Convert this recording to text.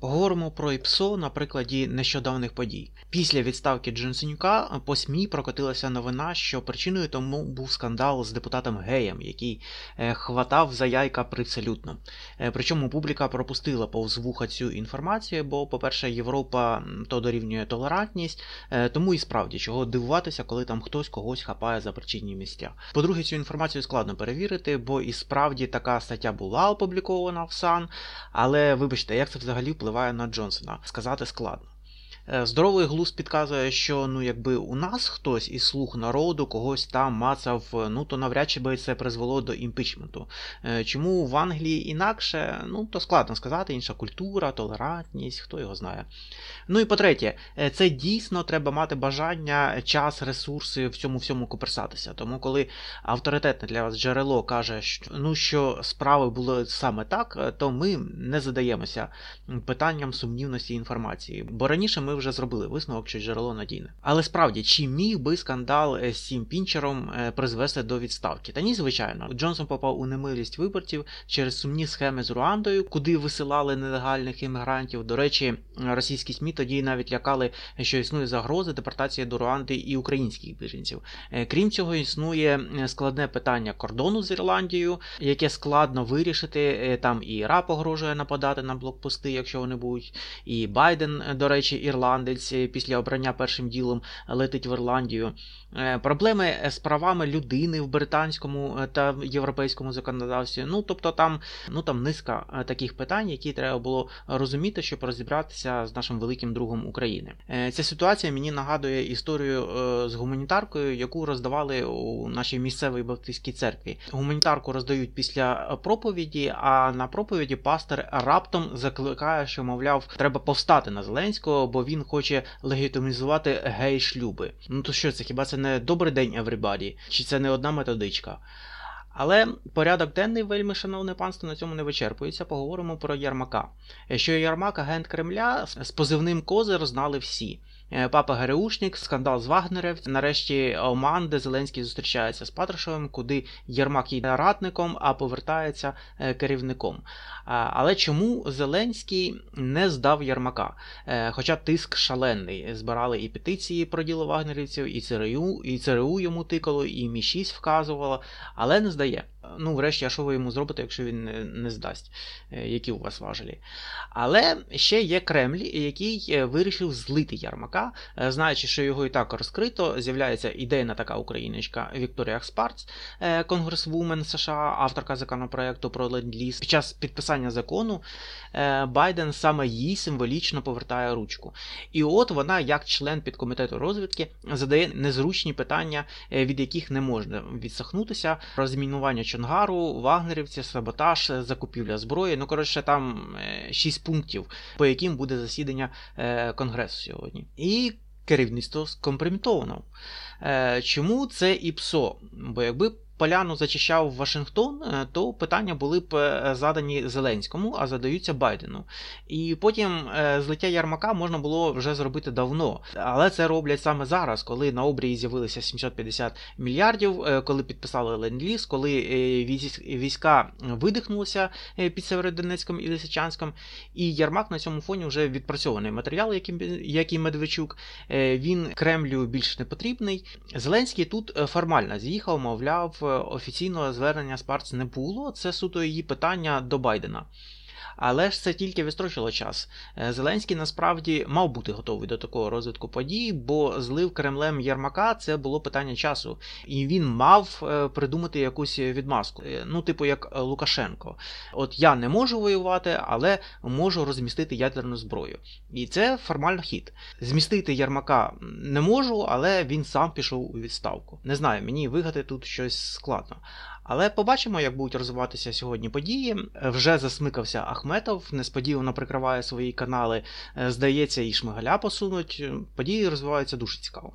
Поговоримо про ІПСО на прикладі нещодавних подій. Після відставки Джонсонюка по СМІ прокотилася новина, що причиною тому був скандал з депутатом Геєм, який е, хватав за яйка привселютно. Е, причому публіка пропустила повз вуха цю інформацію, бо, по-перше, Європа то дорівнює толерантність, е, тому і справді чого дивуватися, коли там хтось когось хапає за причинні місця. По-друге, цю інформацію складно перевірити, бо і справді така стаття була опублікована в САН, але вибачте, як це взагалі впливає на Джонсона. Сказати складно. Е, здоровий глузд підказує, що ну якби у нас хтось із слуг народу когось там мацав, ну то навряд чи би це призвело до імпічменту. Е, чому в Англії інакше, ну то складно сказати, інша культура, толерантність, хто його знає. Ну і по-третє, е, це дійсно треба мати бажання, час, ресурси в цьому всьому коперсатися. Тому коли авторитетне для вас джерело каже, що ну що справи були саме так, то ми не задаємося питанням сумнівності інформації. Бо раніше ми вже зробили висновок, що джерело надійне. Але справді, чи міг би скандал з цим пінчером е, призвести до відставки? Та ні, звичайно, Джонсон попав у немилість виборців через сумні схеми з Руандою, куди висилали нелегальних іммігрантів. До речі, російські СМІ тоді навіть лякали, що існує загроза депортації до Руанди і українських біженців. Е, крім цього, існує е, складне питання кордону з Ірландією, яке складно вирішити. Там і Іра погрожує нападати на блокпости, якщо вони будуть. І Байден, до речі, Ірландія ірландець після обрання першим ділом летить в Ірландію. Е, проблеми з правами людини в британському е, та європейському законодавстві. Ну тобто там ну там низка е, таких питань, які треба було розуміти, щоб розібратися з нашим великим другом України. Ця ситуація мені нагадує історію з гуманітаркою, яку роздавали у нашій місцевій баптистській церкві. Гуманітарку роздають після проповіді, а на проповіді пастор раптом закликає, що мовляв, треба повстати на Зеленського, бо він хоче легітимізувати гей-шлюби. Ну то що це? Хіба це не добрий день everybody? Чи це не одна методичка? Але порядок денний, вельми, шановне панство, на цьому не вичерпується. Поговоримо про Ярмака. Що Ярмак агент Кремля з позивним Козир знали всі. Е, Папа Гереушник, скандал з Вагнерів. Нарешті Оман, де Зеленський зустрічається з Патрушевим, куди Єрмак йде радником, а повертається е, керівником. Але чому Зеленський не здав Єрмака? Е, хоча тиск шалений. Збирали і петиції про діло вагнерівців, і ЦРУ, і ЦРУ йому тикало, і Мі-6 вказувало, але не здає. Ну, врешті, а що ви йому зробите, якщо він не, не здасть, е, які у вас важелі. Але ще є Кремль, який е, вирішив злити Ярмака, е, знаючи, що його і так розкрито, з'являється ідейна така україночка Вікторія Спарц, конгресвумен США, авторка законопроекту про ленд-ліз. Під час підписання закону Байден саме їй символічно повертає ручку. І от вона, як член підкомітету розвідки, задає незручні питання, від яких не можна відсахнутися, розмінування Чонгару, вагнерівці, саботаж, закупівля зброї. Ну, коротше, там 6 е, пунктів, по яким буде засідання е, Конгресу сьогодні. І керівництво скомпрометовано. Е, чому це ІПСО? Бо якби поляну зачищав Вашингтон, е, то питання були б е, задані Зеленському, а задаються Байдену. І потім е, злиття Ярмака можна було вже зробити давно. Але це роблять саме зараз, коли на обрії з'явилися 750 мільярдів, коли підписали ленд-ліз, коли війська видихнулися під Северодонецьком і Лисичанськом. І Ярмак на цьому фоні вже відпрацьований матеріал, як і Медведчук. Він Кремлю більш не потрібний. Зеленський тут формально з'їхав, мовляв офіційного звернення Спарц не було. Це суто її питання до Байдена. Але ж це тільки відстрочило час. Е, Зеленський насправді мав бути готовий до такого розвитку подій, бо злив Кремлем Єрмака це було питання часу, і він мав е, придумати якусь відмазку. Е, ну, типу, як Лукашенко. От я не можу воювати, але можу розмістити ядерну зброю. І це формально хід. Змістити Єрмака не можу, але він сам пішов у відставку. Не знаю, мені вигадати тут щось складно. Але побачимо, як будуть розвиватися сьогодні події. Вже засмикався Ахметов, несподівано прикриває свої канали. Здається, і Шмигаля посунуть. Події розвиваються дуже цікаво.